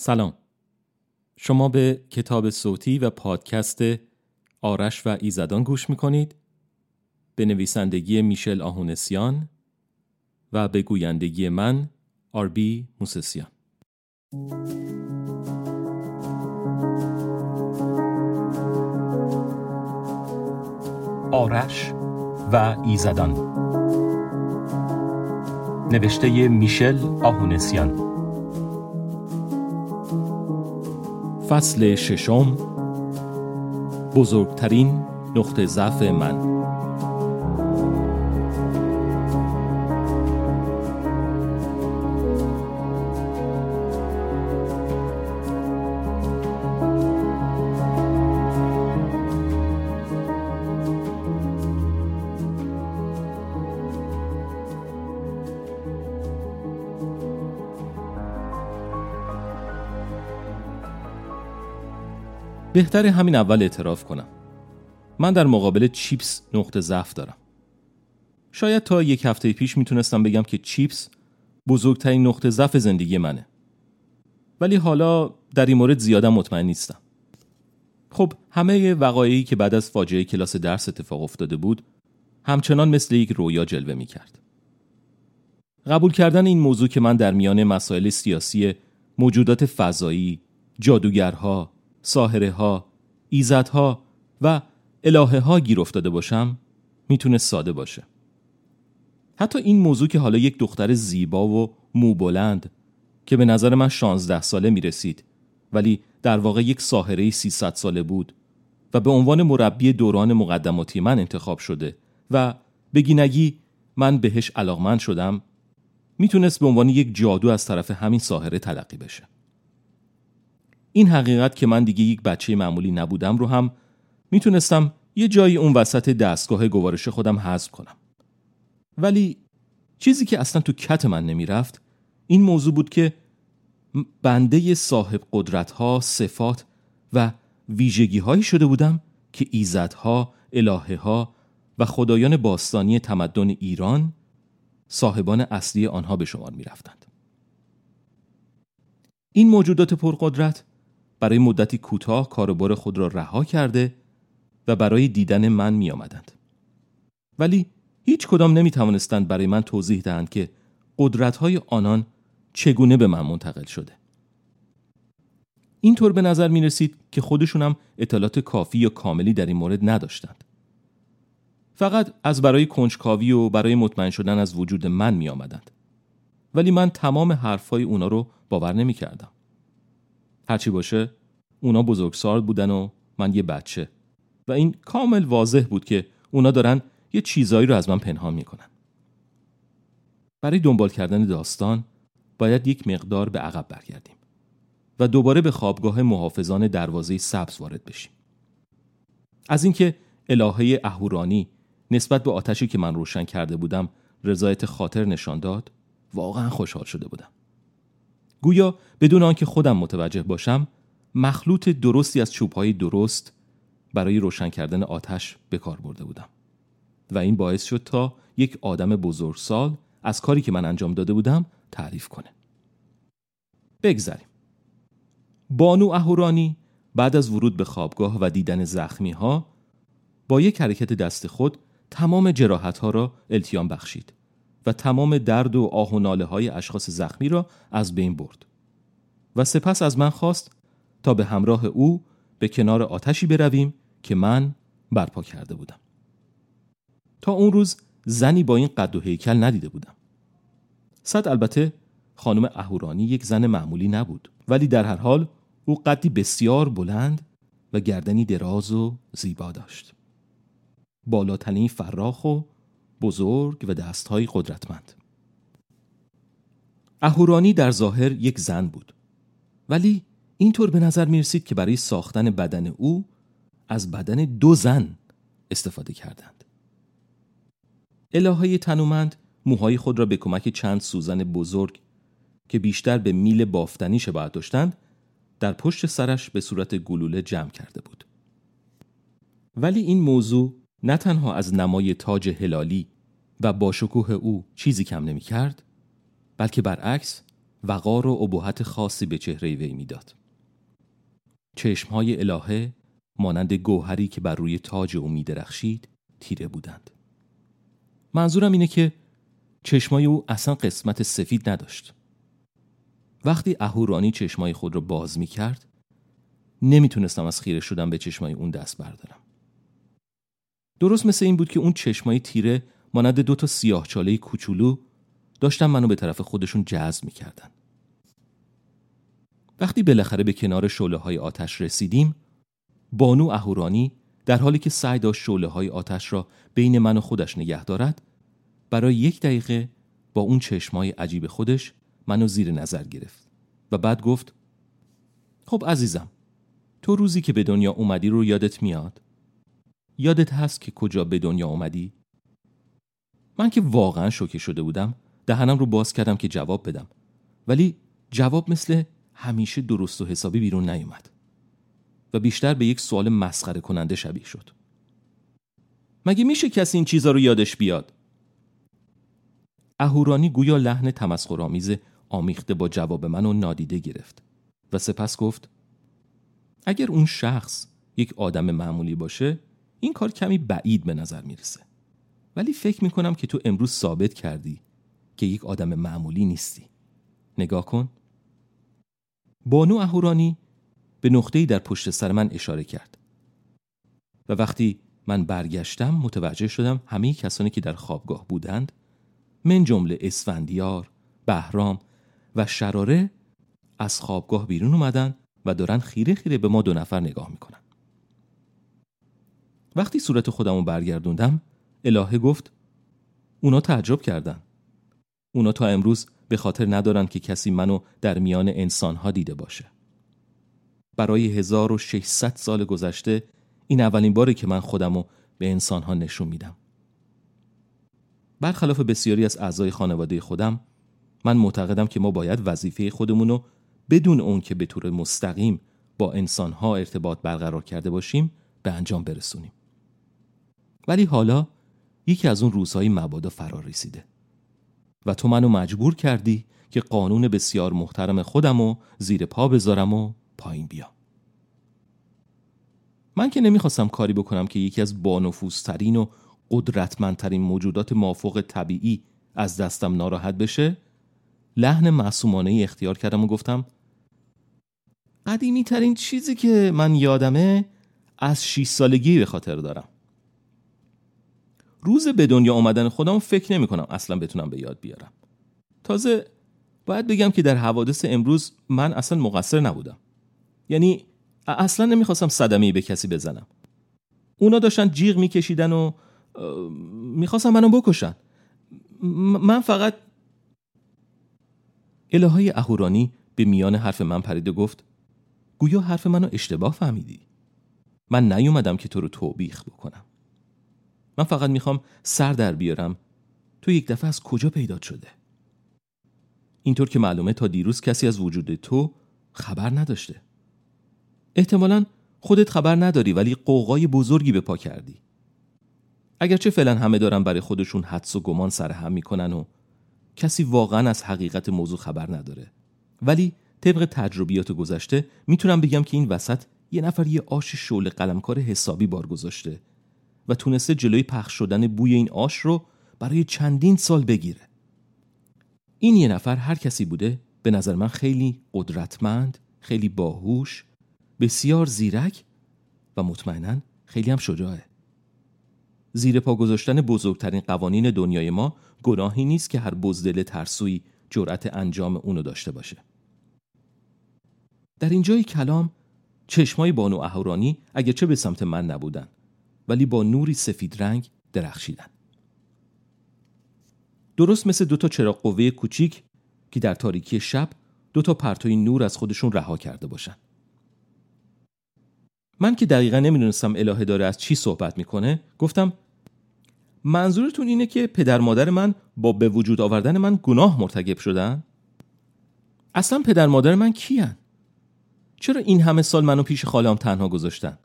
سلام. شما به کتاب صوتی و پادکست آرش و ایزدان گوش می‌کنید. به نویسندگی میشل آهونسیان و به گویندگی من آربی موسسیان. آرش و ایزدان. نوشته میشل آهونسیان. فصل ششم. بزرگترین نقطه ضعف من. بهتر همین اول اعتراف کنم. من در مقابل چیپس نقطه ضعف دارم. شاید تا یک هفته پیش می‌تونستم بگم که چیپس بزرگترین نقطه ضعف زندگی منه. ولی حالا در این مورد زیادم مطمئن نیستم. خب همه وقایعی که بعد از فاجعه کلاس درس اتفاق افتاده بود همچنان مثل یک رویا جلوه می کرد. قبول کردن این موضوع که من در میان مسائل سیاسی موجودات فضایی، جادوگرها، ساهره ها، ایزدها و الهه ها گیر افتاده باشم می‌تونه ساده باشه. حتی این موضوع که حالا یک دختر زیبا و مو بلند که به نظر من 16 ساله می رسید ولی در واقع یک ساهره 300 ساله بود و به عنوان مربی دوران مقدماتی من انتخاب شده و بگینگی من بهش علاقمند شدم می‌تونست به عنوان یک جادو از طرف همین ساهره تلقی بشه. این حقیقت که من دیگه یک بچه معمولی نبودم رو هم می‌تونستم یه جایی اون وسط دستگاه گوارش خودم حذف کنم. ولی چیزی که اصلا تو کت من نمی‌رفت این موضوع بود که بنده صاحب قدرت ها، صفات و ویژگی هایی شده بودم که ایزدها، الهه ها و خدایان باستانی تمدن ایران صاحبان اصلی آنها به شمار می رفتند. این موجودات پرقدرت برای مدتی کوتاه کاروبار خود را رها کرده و برای دیدن من می آمدند. ولی هیچ کدام نمی توانستند برای من توضیح دهند که قدرت های آنان چگونه به من منتقل شده. اینطور به نظر می رسید که خودشونم اطلاعات کافی یا کاملی در این مورد نداشتند. فقط از برای کنجکاوی و برای مطمئن شدن از وجود من می آمدند. ولی من تمام حرفهای اونا رو باور نمی کردم. هرچی باشه اونا بزرگسال بودن و من یه بچه. و این کامل واضح بود که اونا دارن یه چیزایی رو از من پنهان می‌کنن. برای دنبال کردن داستان باید یک مقدار به عقب برگردیم و دوباره به خوابگاه محافظان دروازه سبز وارد بشیم. از اینکه الهه اهورانی نسبت به آتشی که من روشن کرده بودم رضایت خاطر نشان داد واقعا خوشحال شده بودم. گویا بدون آنکه خودم متوجه باشم مخلوط درستی از چوبهای درست برای روشن کردن آتش به کار برده بودم. و این باعث شد تا یک آدم بزرگسال از کاری که من انجام داده بودم تعریف کنه. بگذریم. بانو اهورانی بعد از ورود به خوابگاه و دیدن زخمی ها با یک حرکت دست خود تمام جراحت ها را التیام بخشید. و تمام درد و آه و ناله های اشخاص زخمی را از بین برد. و سپس از من خواست تا به همراه او به کنار آتشی برویم که من برپا کرده بودم. تا اون روز زنی با این قد و هیکل ندیده بودم. صد البته خانم اهورانی یک زن معمولی نبود ولی در هر حال او قدی بسیار بلند و گردنی دراز و زیبا داشت. بالاتنی فراخ و بزرگ و دستهای قدرتمند. اهورانی در ظاهر یک زن بود. ولی اینطور به نظر می رسید که برای ساختن بدن او از بدن دو زن استفاده کردند. الهه تنومند موهای خود را به کمک چند سوزن بزرگ که بیشتر به میل بافتنی شباهت داشتند در پشت سرش به صورت گلوله جمع کرده بود. ولی این موضوع نه تنها از نمای تاج هلالی و با شکوه او چیزی کم نمی کرد بلکه برعکس وقار و ابهت خاصی به چهره وی می‌داد. چشمهای الهه مانند گوهری که بر روی تاج او میدرخشید تیره بودند. منظورم اینه که چشمای او اصلا قسمت سفید نداشت. وقتی اهورانی چشمای خود را باز می کرد نمی‌تونستم از خیره شدن به چشمای اون دست بردارم. درست مثل این بود که اون چشمای تیره مانند دو تا سیاه چاله کوچولو داشتن منو به طرف خودشون جذب می‌کردن. وقتی بالاخره به کنار شعله های آتش رسیدیم بانو اهورانی در حالی که سعی داشت شعله های آتش را بین من و خودش نگه دارد برای یک دقیقه با اون چشمای عجیب خودش منو زیر نظر گرفت و بعد گفت خب عزیزم تو روزی که به دنیا اومدی رو یادت میاد؟ یادت هست که کجا به دنیا اومدی؟ من که واقعا شوکه شده بودم دهنم رو باز کردم که جواب بدم. ولی جواب مثل همیشه درست و حسابی بیرون نیومد و بیشتر به یک سوال مسخره کننده شبیه شد. مگه میشه کسی این چیزا رو یادش بیاد؟ اهورانی گویا لحن تمسخرآمیز آمیخته با جواب من و نادیده گرفت و سپس گفت اگر اون شخص یک آدم معمولی باشه این کار کمی بعید به نظر می‌رسه. ولی فکر می‌کنم که تو امروز ثابت کردی که یک آدم معمولی نیستی. نگاه کن. بانو اهورانی به نقطه‌ای در پشت سر من اشاره کرد. و وقتی من برگشتم متوجه شدم همه کسانی که در خوابگاه بودند من جمله اسفندیار، بهرام و شراره از خوابگاه بیرون اومدن و دارن خیره خیره به ما دو نفر نگاه می‌کنن. وقتی صورت خودمو برگردوندم الهه گفت اونا تعجب کردن. اونا تا امروز به خاطر ندارن که کسی منو در میان انسانها دیده باشه. برای 1600 سال گذشته این اولین باری که من خودمو به انسانها نشون میدم. برخلاف بسیاری از اعضای خانواده خودم من معتقدم که ما باید وظیفه خودمونو بدون اون که به طور مستقیم با انسانها ارتباط برقرار کرده باشیم به انجام برسونیم. ولی حالا یکی از اون روزهای مبادا فرار رسیده. و تو منو مجبور کردی که قانون بسیار محترم خودمو زیر پا بذارم و پایین بیام. من که نمی‌خواستم کاری بکنم که یکی از بانفوذترین و قدرتمندترین موجودات مافوق طبیعی از دستم ناراحت بشه لحن معصومانه اختیار کردم و گفتم قدیمی ترین چیزی که من یادمه از 6 سالگی به خاطر دارم. روز به دنیا آمدن خودم فکر نمی کنم اصلا بتونم به یاد بیارم. تازه باید بگم که در حوادث امروز من اصلا مقصر نبودم. یعنی اصلا نمی‌خواستم صدمه به کسی بزنم. اونا داشتن جیغ میکشیدن و می‌خواستم منو بکشن. من فقط الههای اهورانی به میان حرف من پرید و گفت گویا حرف منو اشتباه فهمیدی. من نیومدم که تو رو توبیخ بکنم. من فقط می‌خوام سر در بیارم. تو یک دفعه از کجا پیدا شده؟ اینطور که معلومه تا دیروز کسی از وجود تو خبر نداشته. احتمالا خودت خبر نداری ولی قوقای بزرگی به پا کردی. اگرچه فعلا همه دارن برای خودشون حدس و گمان سر هم می‌کنن و کسی واقعا از حقیقت موضوع خبر نداره. ولی طبق تجربیات گذشته می‌تونم بگم که این وسط یه نفر یه آش شعله قلمکار حسابی بار گذاشته. و تونسته جلوی پخش شدن بوی این آش رو برای چندین سال بگیره. این یه نفر هر کسی بوده به نظر من خیلی قدرتمند خیلی باهوش بسیار زیرک و مطمئنا خیلی هم شجاعه. زیر پا گذاشتن بزرگترین قوانین دنیای ما گناهی نیست که هر بزدل ترسویی جرأت انجام اونو داشته باشه. در اینجای کلام چشمای بانو اهورانی چه به سمت من نبودن ولی با نوری سفید رنگ درخشیدن درست مثل دو تا چراغ قوه کوچیک که در تاریکی شب دو تا پرتوی نور از خودشون رها کرده باشن من که دقیقا نمی‌دونستم الهه داره از چی صحبت می‌کنه گفتم منظورتون اینه که پدر مادر من با به وجود آوردن من گناه مرتکب شدن؟ اصلا پدر مادر من کیان؟ چرا این همه سال منو پیش خالام تنها گذاشتن؟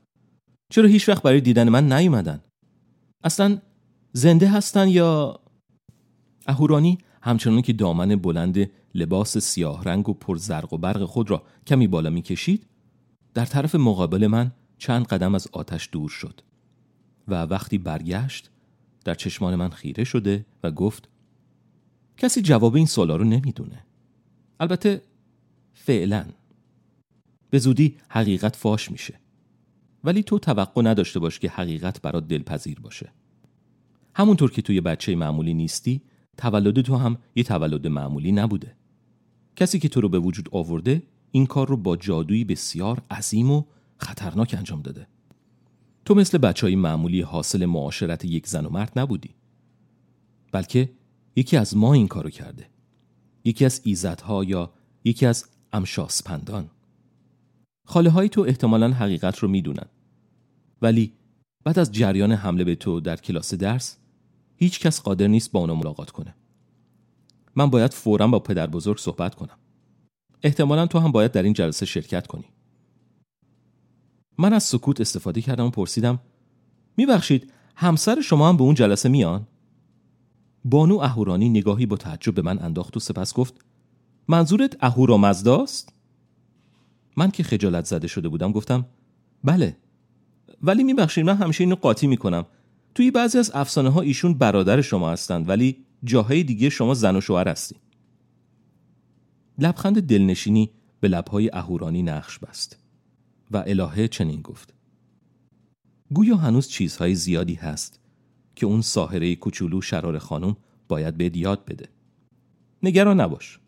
چرا هیچ وقت برای دیدن من نیومدن؟ اصلا زنده هستن یا اهورانی؟ همچنان که دامن بلند لباس سیاه رنگ و پر زرق و برق خود را کمی بالا می کشید در طرف مقابل من چند قدم از آتش دور شد و وقتی برگشت در چشمان من خیره شده و گفت کسی جواب این سوالا رو نمی‌دونه. البته فعلا. به زودی حقیقت فاش میشه. ولی تو توقع نداشته باش که حقیقت برات دلپذیر باشه. همونطور که توی بچه معمولی نیستی تولد تو هم یه تولد معمولی نبوده. کسی که تو رو به وجود آورده این کار رو با جادویی بسیار عظیم و خطرناک انجام داده. تو مثل بچه های معمولی حاصل معاشرت یک زن و مرد نبودی. بلکه یکی از ما این کارو کرده. یکی از ایزدها یا یکی از امشاسپندان. خاله های تو احتمالا حقیقت رو می‌دونن. ولی بعد از جریان حمله به تو در کلاس درس هیچ کس قادر نیست با اونو ملاقات کنه. من باید فورا با پدر بزرگ صحبت کنم. احتمالا تو هم باید در این جلسه شرکت کنی. من از سکوت استفاده کردم و پرسیدم میبخشید همسر شما هم به اون جلسه میان؟ بانو اهورانی نگاهی با تعجب به من انداخت و سپس گفت منظورت اهورامزداست؟ من که خجالت زده شده بودم گفتم بله ولی میبخشید من همیشه اینو قاطی می‌کنم. توی بعضی از افسانه ها ایشون برادر شما هستند ولی جاهای دیگه شما زن و شوهر هستی لبخند دلنشینی به لبهای اهورانی نقش بست و الهه چنین گفت. گویا هنوز چیزهای زیادی هست که اون ساهره کوچولو شرار خانم باید به یاد بده. نگران نباش.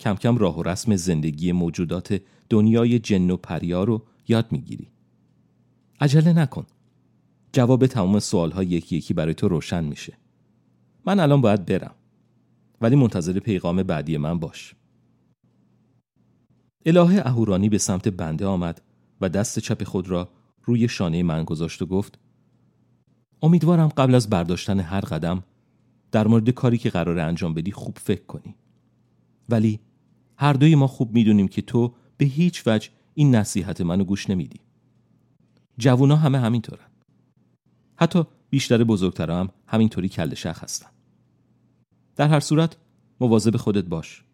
کم کم راه و رسم زندگی موجودات دنیای جن و پریا رو یاد می‌گیری. عجله نکن. جواب تمام سوال یکی یکی برای تو روشن میشه. من الان باید برم. ولی منتظر پیغام بعدی من باش. الهه اهورانی به سمت بنده آمد و دست چپ خود را روی شانه من گذاشت و گفت امیدوارم قبل از برداشتن هر قدم در مورد کاری که قرار انجام بدی خوب فکر کنی. ولی هر دوی ما خوب می‌دونیم که تو به هیچ وجه این نصیحت منو گوش نمیدی. جوونا همه همینطورن. حتی بیشتر بزرگترها هم همینطوری کل شخ هستن. در هر صورت مواظب خودت باش.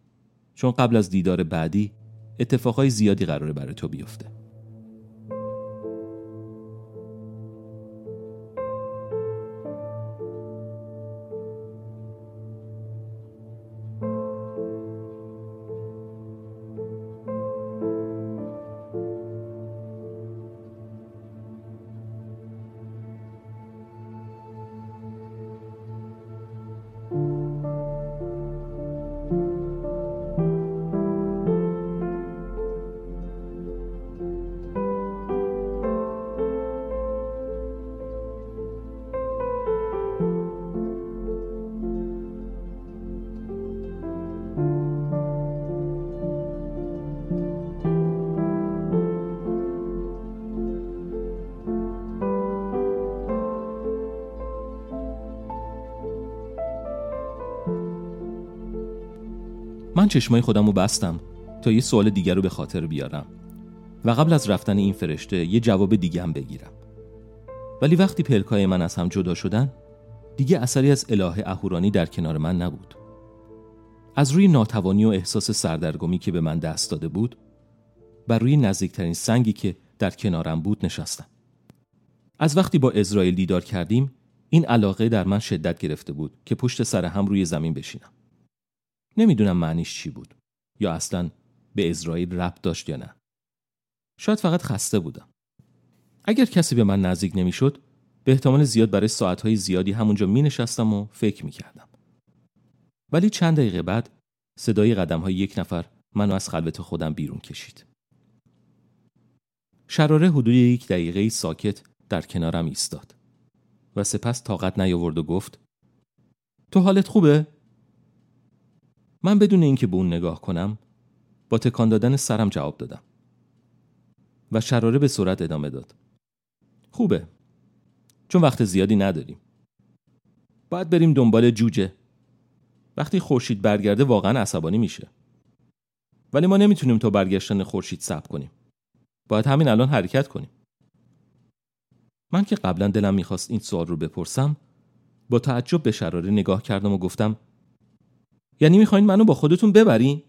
چون قبل از دیدار بعدی اتفاقای زیادی قراره برای تو بیفته. من چشمای خودم رو بستم تا یه سوال دیگر رو به خاطر بیارم و قبل از رفتن این فرشته یه جواب دیگه هم بگیرم. ولی وقتی پلکای من از هم جدا شدن دیگه اثری از الهه اهورانی در کنار من نبود. از روی ناتوانی و احساس سردرگمی که به من دست داده بود بر روی نزدیکترین سنگی که در کنارم بود نشستم. از وقتی با اسرائیل دیدار کردیم این علاقه در من شدت گرفته بود که پشت سر هم روی زمین بشینم. نمی‌دونم معنیش چی بود یا اصلا به اسرائیل ربط داشت یا نه شاید فقط خسته بودم اگر کسی به من نزدیک نمی‌شد به احتمال زیاد برای ساعتهای زیادی همونجا می نشستم و فکر می کردم. ولی چند دقیقه بعد صدای قدم های یک نفر منو از خلوت خودم بیرون کشید. شراره حدود یک دقیقه ساکت در کنارم ایستاد و سپس طاقت نیاورد و گفت تو حالت خوبه؟ من بدون اینکه به اون نگاه کنم با تکان دادن سرم جواب دادم. و شراره به صورت ادامه داد. خوبه. چون وقت زیادی نداریم. باید بریم دنبال جوجه. وقتی خورشید برگرده واقعا عصبانی میشه. ولی ما نمی‌تونیم تا برگشتن خورشید صبر کنیم. باید همین الان حرکت کنیم. من که قبلا دلم می‌خواست این سوال رو بپرسم با تعجب به شراره نگاه کردم و گفتم یعنی می‌خواین منو با خودتون ببرین؟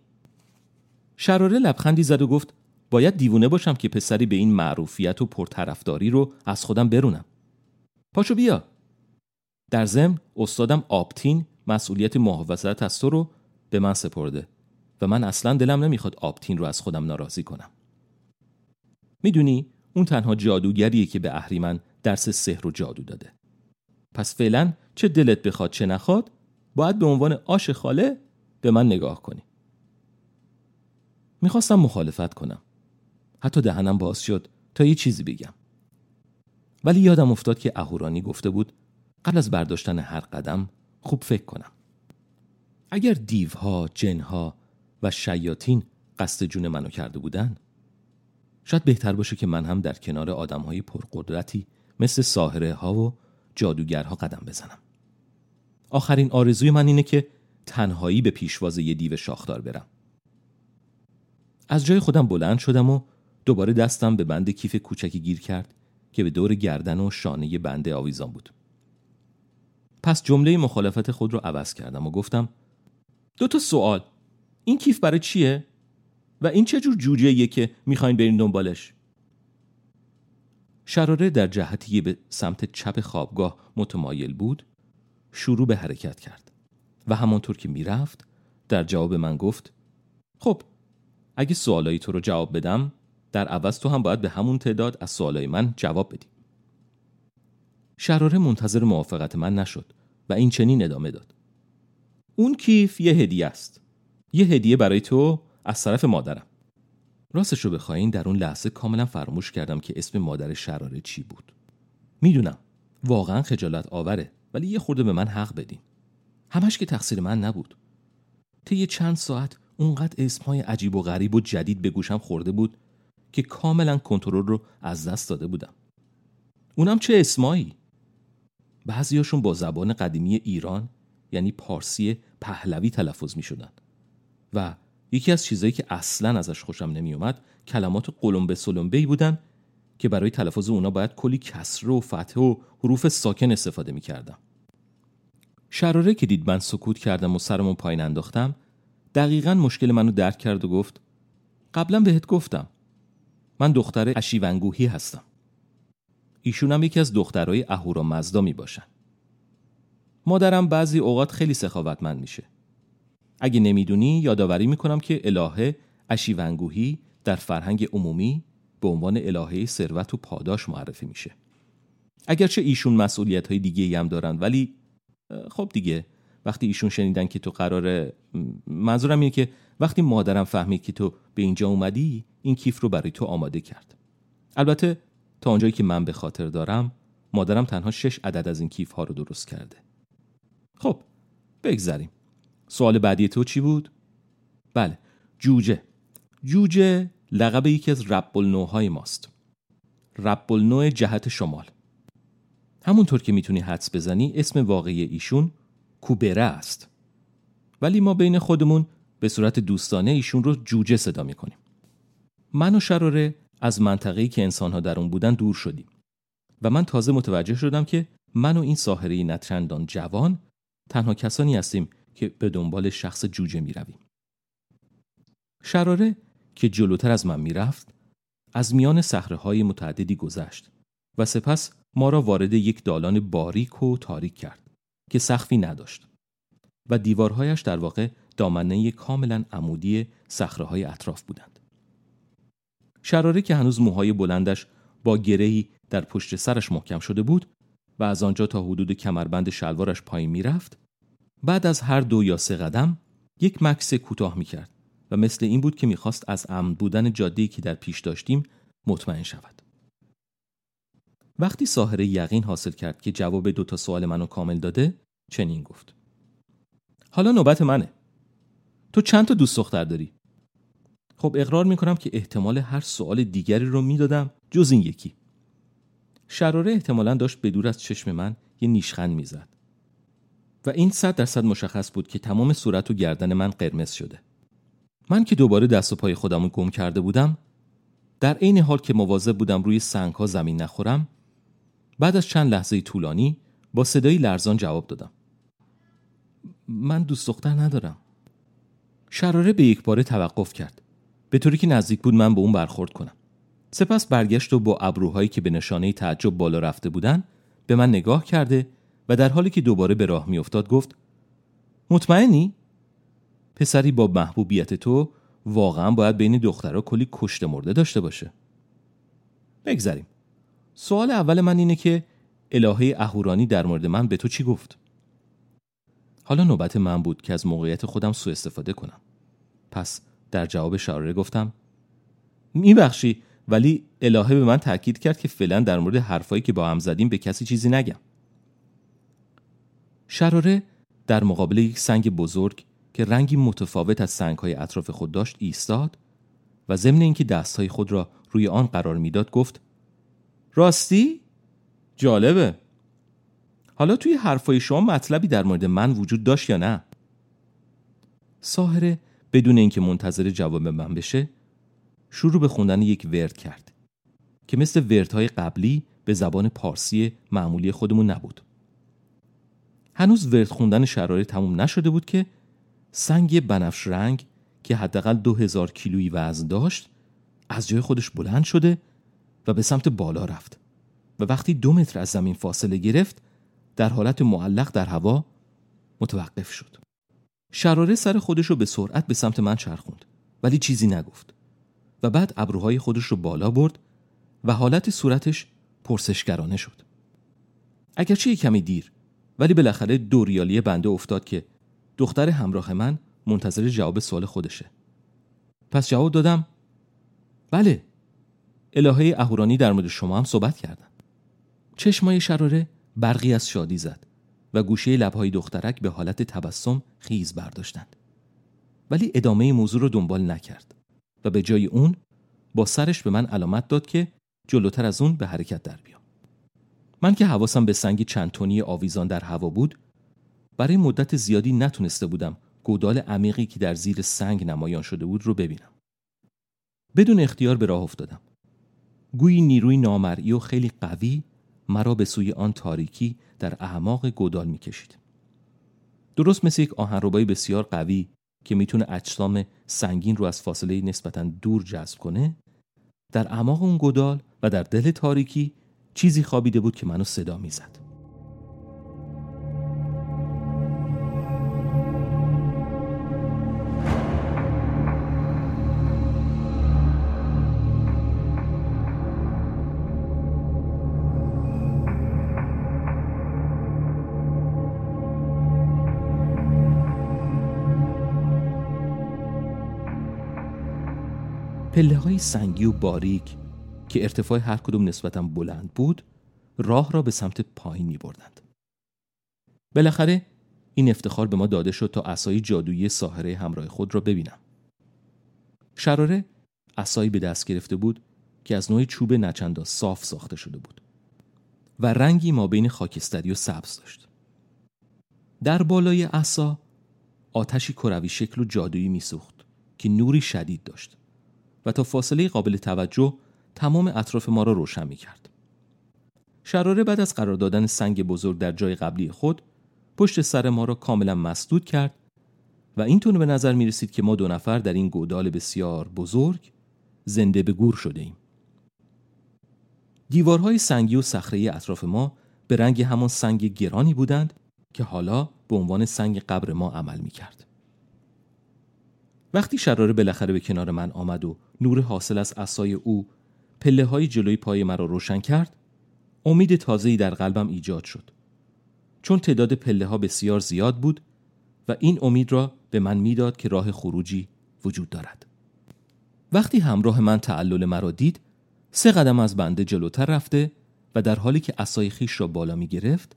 شراره لبخندی زد و گفت باید دیوونه باشم که پسری به این معروفیت و پرطرفداری رو از خودم برونم. پاشو بیا. در ضمن استادم آپتین مسئولیت محافظت از تو رو به من سپرده و من اصلا دلم نمی‌خواد آپتین رو از خودم ناراضی کنم. می‌دونی اون تنها جادوگریه که به اهریمن درس سحر و جادو داده. پس فعلا چه دلت بخواد چه نخواد باید به عنوان آش خاله به من نگاه کنی. می‌خواستم مخالفت کنم. حتی دهنم باز شد تا یه چیزی بگم. ولی یادم افتاد که اهورانی گفته بود قبل از برداشتن هر قدم خوب فکر کنم. اگر دیوها، جنها و شیاطین قصد جون منو کرده بودن شاید بهتر باشه که من هم در کنار آدمهای پرقدرتی مثل ساهره ها و جادوگرها قدم بزنم. آخرین آرزوی من اینه که تنهایی به پیشواز یه دیو شاخدار برم از جای خودم بلند شدم و دوباره دستم به بند کیف کوچکی گیر کرد که به دور گردن و شانه بنده آویزان بود پس جمله مخالفت خود رو عوض کردم و گفتم دو تا سوال این کیف برای چیه؟ و این چه جور جوجه که می‌خواین برین دنبالش؟ شراره در جهتی به سمت چپ خوابگاه متمایل بود شروع به حرکت کرد و همانطور که می‌رفت در جواب من گفت خب اگه سوالایی تو رو جواب بدم در عوض تو هم باید به همون تعداد از سوالای من جواب بدی. شراره منتظر موافقت من نشد و این چنین ادامه داد. اون کیف یه هدیه است. یه هدیه برای تو از طرف مادرم. راستش رو بخواین در اون لحظه کاملا فراموش کردم که اسم مادر شراره چی بود. می‌دونم واقعا خجالت آوره ولی یه خورده به من حق بدین. همش که تقصیر من نبود طی چند ساعت اونقدر اسمهای عجیب و غریب و جدید به گوشم خورده بود که کاملا کنترل رو از دست داده بودم اونم چه اسمایی بعضیاشون با زبان قدیمی ایران یعنی پارسی پهلوی تلفظ می شدن. و یکی از چیزایی که اصلا ازش خوشم نمی اومد کلمات قلمبه سلمبه بودن که برای تلفظ اونا باید کلی کسره و فتحه و حروف ساکن استفاده می کردم. شراره که دید من سکوت کردم و سرمو پایین انداختم دقیقا مشکل منو درک کرد و گفت قبلا بهت گفتم من دختر اشیونگوهی هستم. ایشون هم یکی از دخترای اهورا مزدا می باشن مادرم بعضی اوقات خیلی سخاوتمند میشه. اگه نمی‌دونی یادآوری می‌کنم که الهه اشیونگوهی در فرهنگ عمومی به عنوان الهه ثروت و پاداش معرفی میشه. اگرچه ایشون مسئولیت های دیگه هم دارن ولی خب دیگه وقتی ایشون شنیدن که تو قراره منظورم اینه که وقتی مادرم فهمید که تو به اینجا اومدی این کیف رو برای تو آماده کرد. البته تا اونجایی که من به خاطر دارم مادرم تنها شش عدد از این کیف ها رو درست کرده. خب بگذریم. سوال بعدی تو چی بود؟ بله جوجه. جوجه لقب یکی از رب النوهای ماست. رب النوع جهت شمال. همونطور که می‌تونی حدس بزنی اسم واقعی ایشون کوبره است. ولی ما بین خودمون به صورت دوستانه ایشون رو جوجه صدا می‌کنیم. من و شراره از منطقه‌ای که انسانها در اون بودن دور شدیم. و من تازه متوجه شدم که من و این ساحره نترندان جوان تنها کسانی هستیم که به دنبال شخص جوجه می رویم. شراره که جلوتر از من می‌رفت از میان های متعددی گذشت و سپس ما را وارد یک دالان باریک و تاریک کرد که سخفی نداشت و دیوارهایش در واقع دامنه کاملا عمودی های اطراف بودند. شراره که هنوز موهای بلندش با گرهی در پشت سرش محکم شده بود و از آنجا تا حدود کمربند شلوارش پایین می‌رفت بعد از هر دو یا سه قدم یک مکس کوتاه می‌کرد و مثل این بود که می‌خواست از امن بودن جاده‌ای که در پیش داشتیم مطمئن شود. وقتی ساهره یقین حاصل کرد که جواب دو تا سوال منو کامل داده چنین گفت. حالا نوبت منه. تو چند تا دوست دختر داری؟ خب اقرار می‌کنم که احتمال هر سوال دیگری رو می‌دادم جز این یکی. شراره احتمالا داشت به دور از چشم من یه نیشخند می‌زد. و این صد درصد مشخص بود که تمام صورت و گردن من قرمز شده. من که دوباره دست و پای خودم رو گم کرده بودم در عین حال که مواظب بودم روی سنگ ها زمین نخورم بعد از چند لحظه طولانی با صدایی لرزان جواب دادم. من دوست دختر ندارم. شراره به یک باره توقف کرد. به طوری که نزدیک بود من به اون برخورد کنم. سپس برگشت و با ابروهایی که به نشانه تعجب بالا رفته بودن به من نگاه کرده و در حالی که دوباره به راه میافتاد گفت مطمئنی؟ پسری با محبوبیت تو واقعا باید بین دخترها کلی کشت مرده داشته باشه. بگذریم سوال اول من اینه که الهه اهورانی در مورد من به تو چی گفت؟ حالا نوبت من بود که از موقعیت خودم سوء استفاده کنم. پس در جواب شراره گفتم میبخشی ولی الهه به من تاکید کرد که فعلا در مورد حرفایی که با هم زدیم به کسی چیزی نگم. شراره در مقابل یک سنگ بزرگ که رنگی متفاوت از سنگهای اطراف خود داشت ایستاد و ضمن اینکه دستهای خود را روی آن قرار می‌داد گفت راستی؟ جالبه. حالا توی حرفای شما مطلبی در مورد من وجود داشت یا نه؟ ساهره بدون اینکه منتظر جواب من بشه شروع به خوندن یک ورد کرد که مثل وردهای قبلی به زبان پارسی معمولی خودمون نبود. هنوز ورد خوندن شراره تموم نشده بود که سنگ بنفش رنگ که حداقل دو هزار کیلویی وزن داشت از جای خودش بلند شده و به سمت بالا رفت و وقتی دو متر از زمین فاصله گرفت در حالت معلق در هوا متوقف شد. شراره سر خودش رو به سرعت به سمت من چرخوند ولی چیزی نگفت و بعد ابروهای خودش رو بالا برد و حالت صورتش پرسشگرانه شد. اگرچه کمی دیر ولی بالاخره دو ریالی بنده افتاد که دختر همراه من منتظر جواب سوال خودشه. پس جواب دادم بله الهه اهورانی در مورد شما هم صحبت کردن. چشمای شراره برقی از شادی زد و گوشه لبهای دخترک به حالت تبسم خیز برداشتند. ولی ادامه موضوع رو دنبال نکرد و به جای اون با سرش به من علامت داد که جلوتر از اون به حرکت در بیام. من که حواسم به سنگ چند تونی آویزان در هوا بود برای مدت زیادی نتونسته بودم گودال عمیقی که در زیر سنگ نمایان شده بود رو ببینم. بدون اختیار به راه افتادم. گویی نیروی نامرئی و خیلی قوی مرا به سوی آن تاریکی در اعماق گودال می‌کشید. درست مثل یک آهنربای بسیار قوی که می‌تونه اجسام سنگین رو از فاصله نسبتا دور جذب کنه در اعماق اون گودال و در دل تاریکی چیزی خوابیده بود که منو صدا می‌زد. پله های سنگی و باریک که ارتفاع هر کدوم نسبتا بلند بود راه را به سمت پایین می بردند. بالاخره این افتخار به ما داده شد تا اسای جادویی ساحره همراه خود را ببینم. شراره اسایی به دست گرفته بود که از نوع چوب نچندا صاف ساخته شده بود و رنگی ما بین خاکستری و سبز داشت. در بالای عصا آتشی کروی شکل و جادویی میسوخت که نوری شدید داشت. و تا فاصله قابل توجه تمام اطراف ما را روشن می کرد. شراره بعد از قرار دادن سنگ بزرگ در جای قبلی خود پشت سر ما را کاملا مسدود کرد و اینطور به نظر می رسید که ما دو نفر در این گودال بسیار بزرگ زنده به گور شده ایم. دیوارهای سنگی و صخره اطراف ما به رنگ همان سنگ گرانی بودند که حالا به عنوان سنگ قبر ما عمل می کرد. وقتی شراره بالاخره به کنار من آمد و نور حاصل از اسای او پله های جلوی پای مرا روشن کرد امید تازه‌ای در قلبم ایجاد شد. چون تعداد پله ها بسیار زیاد بود و این امید را به من می‌داد که راه خروجی وجود دارد. وقتی همراه من تعلل مرا دید سه قدم از بنده جلوتر رفته و در حالی که اسای خیش را بالا می گرفت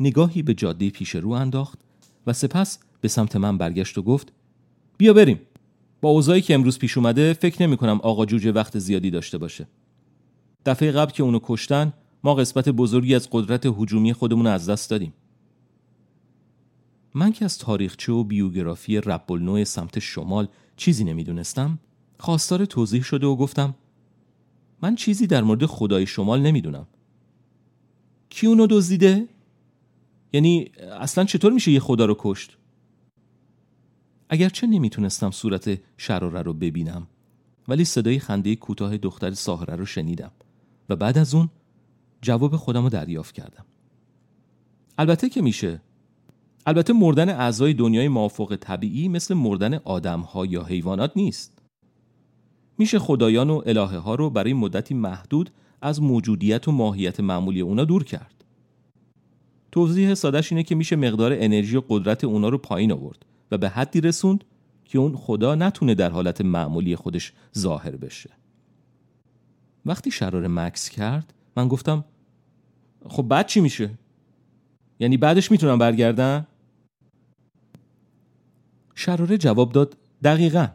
نگاهی به جاده پیش رو انداخت و سپس به سمت من برگشت و گفت بیا بریم. با اوضاعی که امروز پیش اومده فکر نمی کنم آقا جوجه وقت زیادی داشته باشه. دفعه قبل که اونو کشتن ما قسمت بزرگی از قدرت هجومی خودمون از دست دادیم. من که از تاریخچه و بیوگرافی رب سمت شمال چیزی نمی‌دونستم خواستار توضیح شده و گفتم من چیزی در مورد خدای شمال نمی‌دونم. کی اونو دزدیده؟ یعنی اصلا چطور میشه یه خدا رو کشت؟ اگرچه نمی‌تونستم صورت شراره رو ببینم. ولی صدای خنده کوتاه دختر ساهره رو شنیدم و بعد از اون جواب خودم رو دریافت کردم. البته که میشه. البته مردن اعضای دنیای موافق طبیعی مثل مردن آدم ها یا حیوانات نیست. میشه خدایان و الهه ها رو برای مدتی محدود از موجودیت و ماهیت معمولی اونا دور کرد. توضیح سادش اینه که میشه مقدار انرژی و قدرت اونا رو پایین آورد. و به حدی رسوند که اون خدا نتونه در حالت معمولی خودش ظاهر بشه وقتی شرار مکس کرد من گفتم خب بعد چی میشه؟ یعنی بعدش می‌تونم برگردم؟ شراره جواب داد دقیقا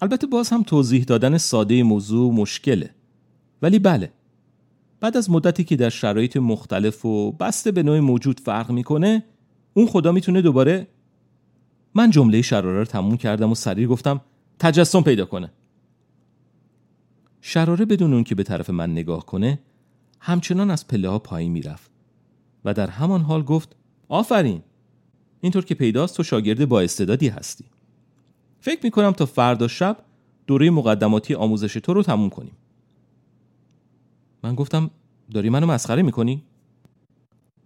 البته باز هم توضیح دادن ساده موضوع مشکله ولی بله بعد از مدتی که در شرایط مختلف و بسته به نوع موجود فرق می‌کنه اون خدا می‌تونه دوباره من جمله شراره رو تموم کردم و سریع گفتم تجسم پیدا کنه. شراره بدون اون که به طرف من نگاه کنه همچنان از پله ها پایین می‌رفت و در همان حال گفت آفرین! اینطور که پیداست تو شاگرد با استعدادی هستی. فکر می‌کنم تا فردا شب دوره مقدماتی آموزش تو رو تموم کنیم. من گفتم داری منو مسخره می‌کنی؟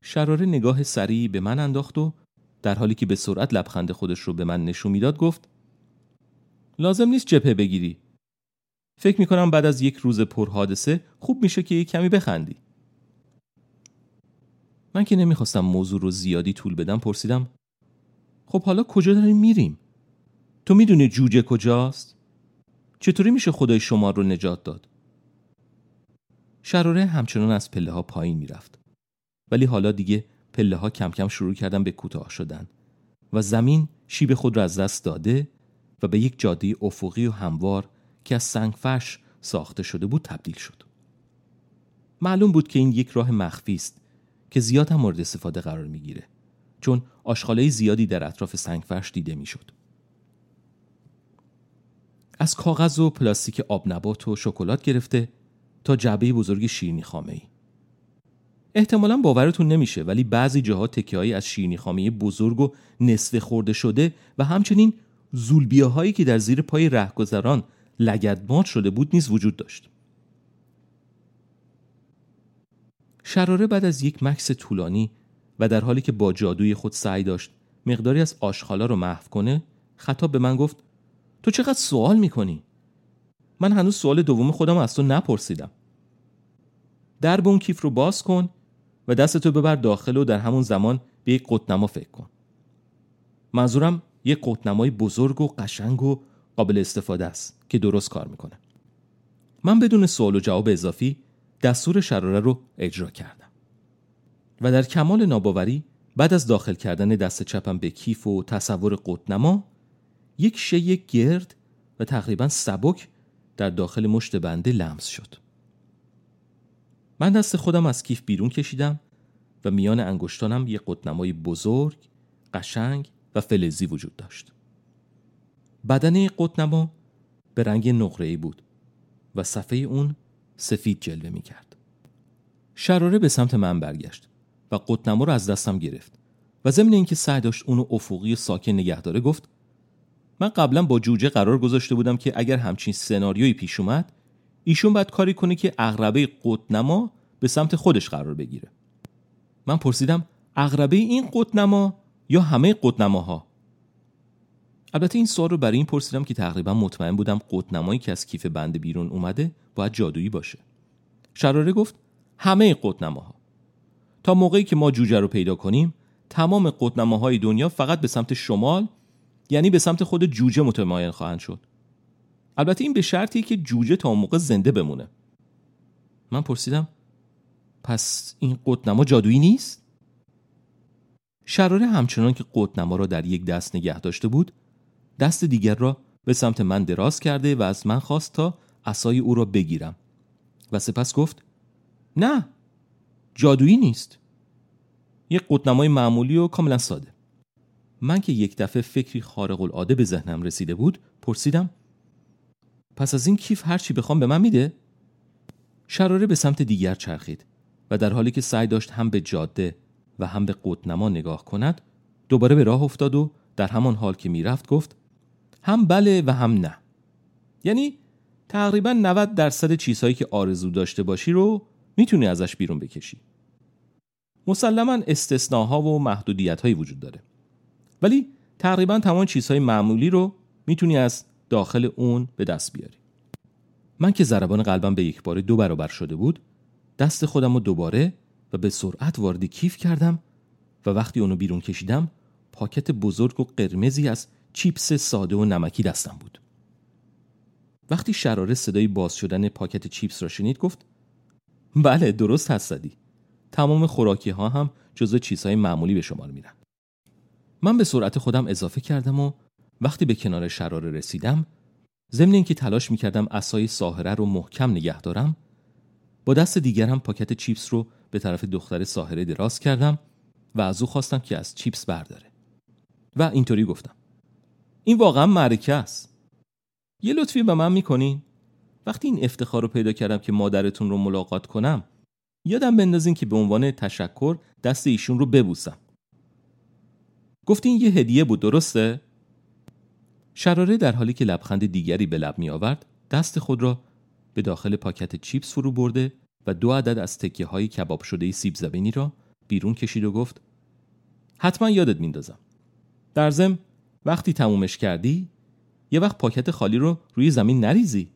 شراره نگاه سریعی به من انداخت و در حالی که به سرعت لبخند خودش رو به من نشون می‌داد گفت لازم نیست جپه بگیری. فکر می‌کنم بعد از یک روز پرحادثه خوب میشه که یک کمی بخندی. من که نمی‌خواستم موضوع رو زیادی طول بدم پرسیدم خب حالا کجا داریم میریم؟ تو می‌دونی جوجه کجاست؟ چطوری میشه خدای شما رو نجات داد؟ شراره همچنان از پله ها پایین می‌رفت. ولی حالا دیگه پله ها کم کم شروع کردن به کوتاه شدن و زمین شیب خود را از دست داده و به یک جاده افقی و هموار که از سنگفرش ساخته شده بود تبدیل شد. معلوم بود که این یک راه مخفی است که زیاد هم مورد استفاده قرار می‌گیره چون آشغالای زیادی در اطراف سنگفرش دیده می‌شد. از کاغذ و پلاستیک آب نبات و شکلات گرفته تا جعبه بزرگ شیرینی خامه ای. احتمالا باورتون نمیشه ولی بعضی جاها تکه از شیرینی خامه بزرگ و نصف خورده شده و همچنین زولبیاهایی که در زیر پای رهگذران لگدمات شده بود نیز وجود داشت. شراره بعد از یک مکس طولانی و در حالی که با جادوی خود سعی داشت مقداری از آشخالا رو محو کنه خطاب به من گفت تو چقدر سوال می‌کنی؟ من هنوز سوال دوم خودم از تو نپرسیدم درب اون کیف رو باز کن و دستتو ببر داخل و در همون زمان به یک قطنما فکر کن. منظورم یک قطنمای بزرگ و قشنگ و قابل استفاده است که درست کار می‌کنه. من بدون سوال و جواب اضافی دستور شراره رو اجرا کردم. و در کمال ناباوری بعد از داخل کردن دست چپم به کیف و تصور قطنما یک شی گرد و تقریبا سبک در داخل مشت بنده لمس شد. من دست خودم از کیف بیرون کشیدم و میان انگشتانم یک قطنمای بزرگ، قشنگ و فلزی وجود داشت. بدن قطنما به رنگ نقره‌ای بود و صفحه اون سفید جلوه می کرد. شراره به سمت من برگشت و قطنما رو از دستم گرفت و ضمن اینکه سعی داشت اونو افقی ساکن نگه داره گفت من قبلا با جوجه قرار گذاشته بودم که اگر همچین سناریویی پیش اومد ایشون باید کاری کنه که اغربه قطنما به سمت خودش قرار بگیره. من پرسیدم اغربه این قطنما یا همه قطنماها؟ البته این سوال رو برای این پرسیدم که تقریبا مطمئن بودم قطنمایی که از کیف بند بیرون اومده باید جادویی باشه. شراره گفت همه قطنماها. تا موقعی که ما جوجه رو پیدا کنیم تمام قطنماهای دنیا فقط به سمت شمال یعنی به سمت خود جوجه متمایل خواهند شد. البته این به شرطی که جوجه تا موقع زنده بمونه. من پرسیدم پس این قطنما جادویی نیست؟ شراره همچنان که قطنما را در یک دست نگه داشته بود دست دیگر را به سمت من دراز کرده و از من خواست تا اسای او را بگیرم. و سپس گفت نه جادویی نیست. یک قطنمای معمولی و کاملا ساده. من که یک دفعه فکری خارق العاده به ذهنم رسیده بود پرسیدم پس از این کیف هر چی بخوام به من میده؟ شراره به سمت دیگر چرخید و در حالی که سعی داشت هم به جاده و هم به قطنما نگاه کند دوباره به راه افتاد و در همان حال که می‌رفت گفت هم بله و هم نه. یعنی تقریبا 90 درصد چیزهایی که آرزو داشته باشی رو می‌تونی ازش بیرون بکشی. مسلما استثناها و محدودیت وجود داره. ولی تقریبا تمام چیزهای معمولی رو می‌تونی از داخل اون به دست بیاری. من که ضربان قلبم به یک بار دو برابر شده بود دست خودم رو دوباره و به سرعت وارد کیف کردم و وقتی اونو بیرون کشیدم پاکت بزرگ و قرمزی از چیپس ساده و نمکی دستم بود. وقتی شراره صدای باز شدن پاکت چیپس را شنید گفت بله درست هست زدی. تمام خوراکی ها هم جزو چیزهای معمولی به شمار میرن. من به سرعت خودم اضافه کردم و وقتی به کنار شراره رسیدم ضمن اینکه تلاش می‌کردم اسای ساهره رو محکم نگه دارم با دست دیگرم پاکت چیپس رو به طرف دختر ساهره دراز کردم و از او خواستم که از چیپس برداره. و اینطوری گفتم. این واقعا معرکه است. یه لطفی به من می‌کنین. وقتی این افتخار رو پیدا کردم که مادرتون رو ملاقات کنم یادم بندازین که به عنوان تشکر دست ایشون رو ببوسم. گفتین یه هدیه بود درسته؟ شراره در حالی که لبخند دیگری به لب می آورد دست خود را به داخل پاکت چیپس فرو برده و دو عدد از تکیه های کباب شده سیب زبینی را بیرون کشید و گفت حتما یادت میندازم. در ضمن وقتی تمومش کردی یه وقت پاکت خالی رو روی زمین نریزی.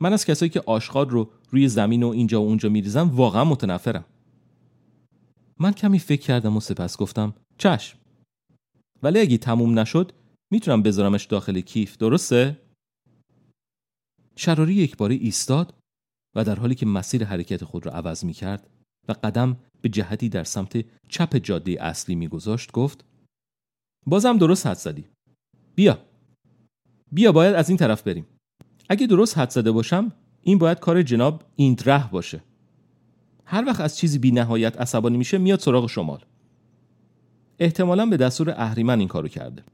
من از کسایی که آشغال رو روی زمین و اینجا و اونجا میریزم واقعا متنفرم. من کمی فکر کردم و سپس گفتم چشم. ولی اگه تموم نشد می‌تونم بذارمش داخل کیف درسته؟ شراری یک باری ایستاد و در حالی که مسیر حرکت خود را عوض می کرد و قدم به جهتی در سمت چپ جاده اصلی میگذاشت گفت بازم درست حد زدی. بیا. بیا باید از این طرف بریم. اگه درست حد زده باشم این باید کار جناب ایندره باشه. هر وقت از چیزی بی نهایت عصبانی میشه میاد سراغ شمال. احتمالا به دستور اهریمن این کارو کرده.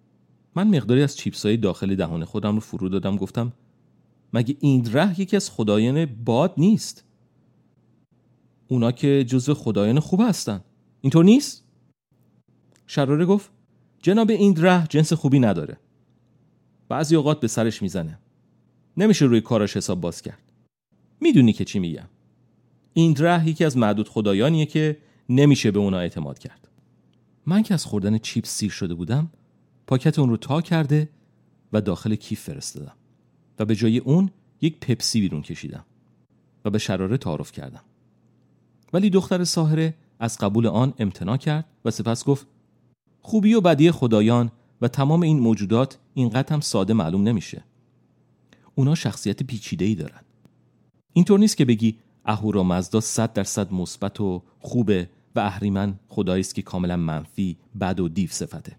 من مقداری از چیپس های داخل دهان خودم رو فرو دادم گفتم مگه ایندره یکی از خدایان باد نیست؟ اونا که جزو خدایان خوب هستن. اینطور نیست؟ شراره گفت جناب ایندره جنس خوبی نداره. بعضی اوقات به سرش می‌زنه. نمیشه روی کاراش حساب باز کرد. می‌دونی که چی میگم. ایندره یکی از معدود خدایانیه که نمیشه به اونا اعتماد کرد. من که از خوردن چیپس سیر شده بودم پاکت اون رو تا کرده و داخل کیف فرستادم. و به جای اون یک پپسی بیرون کشیدم و به شراره تعارف کردم. ولی دختر ساهره از قبول آن امتناع کرد و سپس گفت خوبی و بدی خدایان و تمام این موجودات اینقدر هم ساده معلوم نمیشه. اونا شخصیت پیچیده ای دارن. اینطور نیست که بگی اهورامزدا صد درصد مثبت و خوبه و اهریمن خدایی است که کاملا منفی بد و دیو صفته.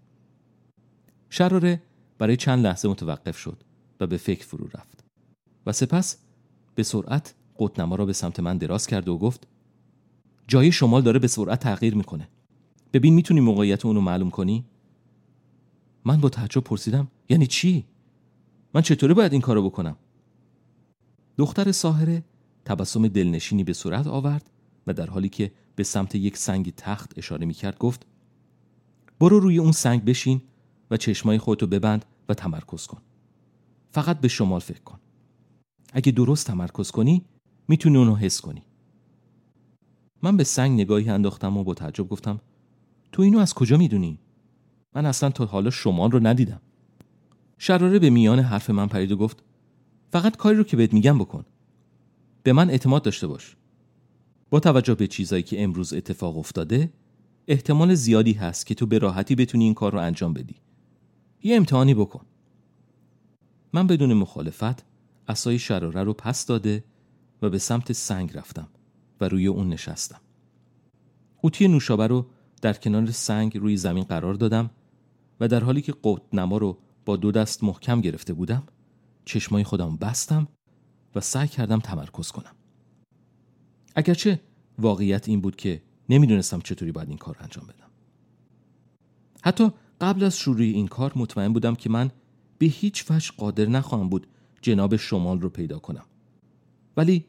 شراره برای چند لحظه متوقف شد و به فکر فرو رفت. و سپس به سرعت قطنما را به سمت من دراز کرد و گفت جای شمال داره به سرعت تغییر می‌کنه. ببین می‌تونی موقعیت اونو معلوم کنی؟ من با تعجب پرسیدم یعنی چی؟ من چطوری باید این کارو بکنم؟ دختر ساهره تبسم دلنشینی به صورت آورد و در حالی که به سمت یک سنگ تخت اشاره می‌کرد گفت برو روی اون سنگ بشین و چشمای خودتو ببند و تمرکز کن. فقط به شمال فکر کن. اگه درست تمرکز کنی می‌تونی اونو حس کنی. من به سنگ نگاهی انداختم و با تعجب گفتم تو اینو از کجا می‌دونی؟ من اصلا تا حالا شمال رو ندیدم. شراره به میان حرف من پرید و گفت فقط کاری رو که بهت میگم بکن. به من اعتماد داشته باش. با توجه به چیزایی که امروز اتفاق افتاده احتمال زیادی هست که تو به راحتی بتونی این کار رو انجام بدی. یه امتحانی بکن. من بدون مخالفت اسای شراره رو پس داده و به سمت سنگ رفتم و روی اون نشستم. قوطی نوشابه رو در کنار سنگ روی زمین قرار دادم و در حالی که قوت نما رو با دو دست محکم گرفته بودم چشمای خودم بستم و سعی کردم تمرکز کنم. اگرچه واقعیت این بود که نمی‌دونستم چطوری باید این کار انجام بدم. حتی قبل از شروع این کار مطمئن بودم که من به هیچ وجه قادر نخواهم بود جناب شمال رو پیدا کنم ولی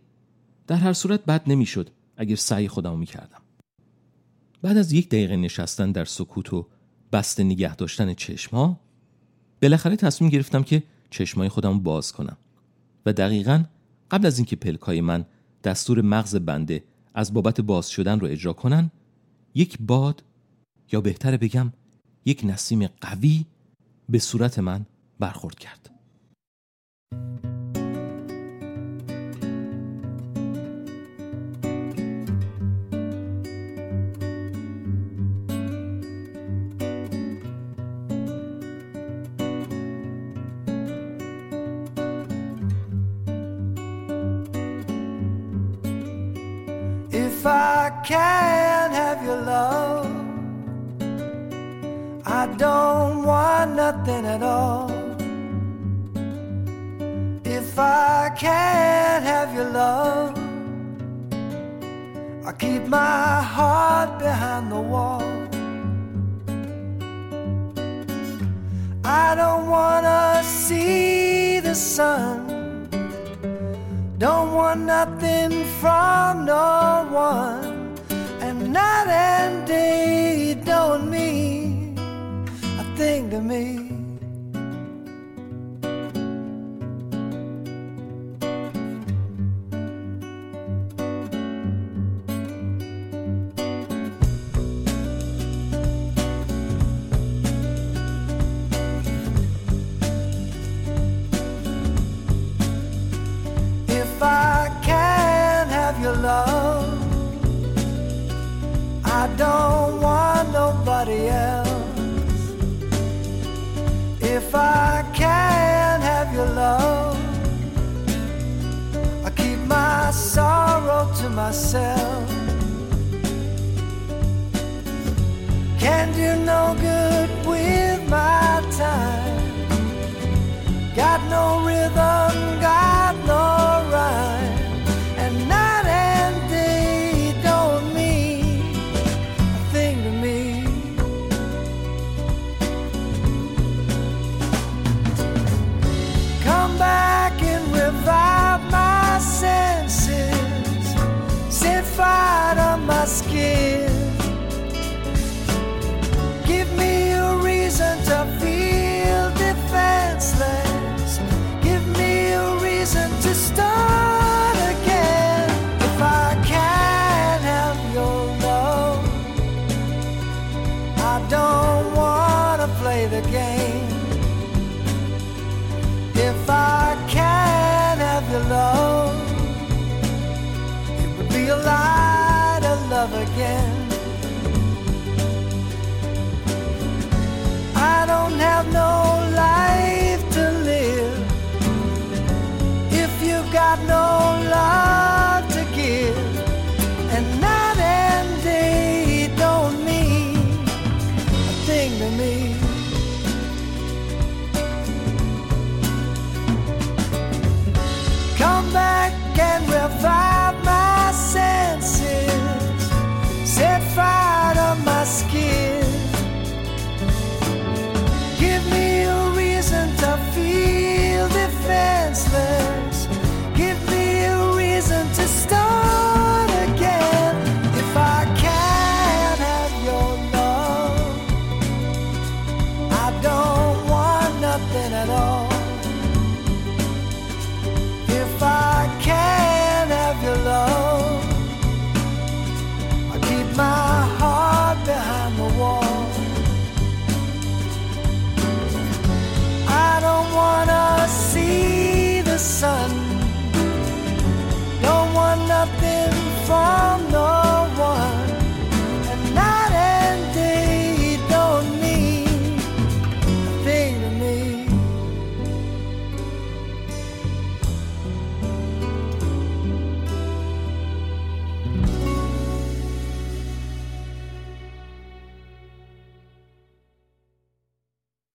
در هر صورت بد نمی‌شد اگر سعی خودام می کردم. بعد از یک دقیقه نشستن در سکوت و بست نگه داشتن چشمها بالاخره تصمیم گرفتم که چشمای خودم باز کنم و دقیقا قبل از اینکه پلکای من دستور مغز بنده از بابت باز شدن رو اجرا کنن یک باد یا بهتر بگم یک نسیم قوی به صورت من برخورد کرد. If I can don't want nothing at all. If I can't have your love, I keep my heart behind the wall. I don't wanna see the sun. Don't want nothing from no one. And night and day don't thing to me. got no rhythm, got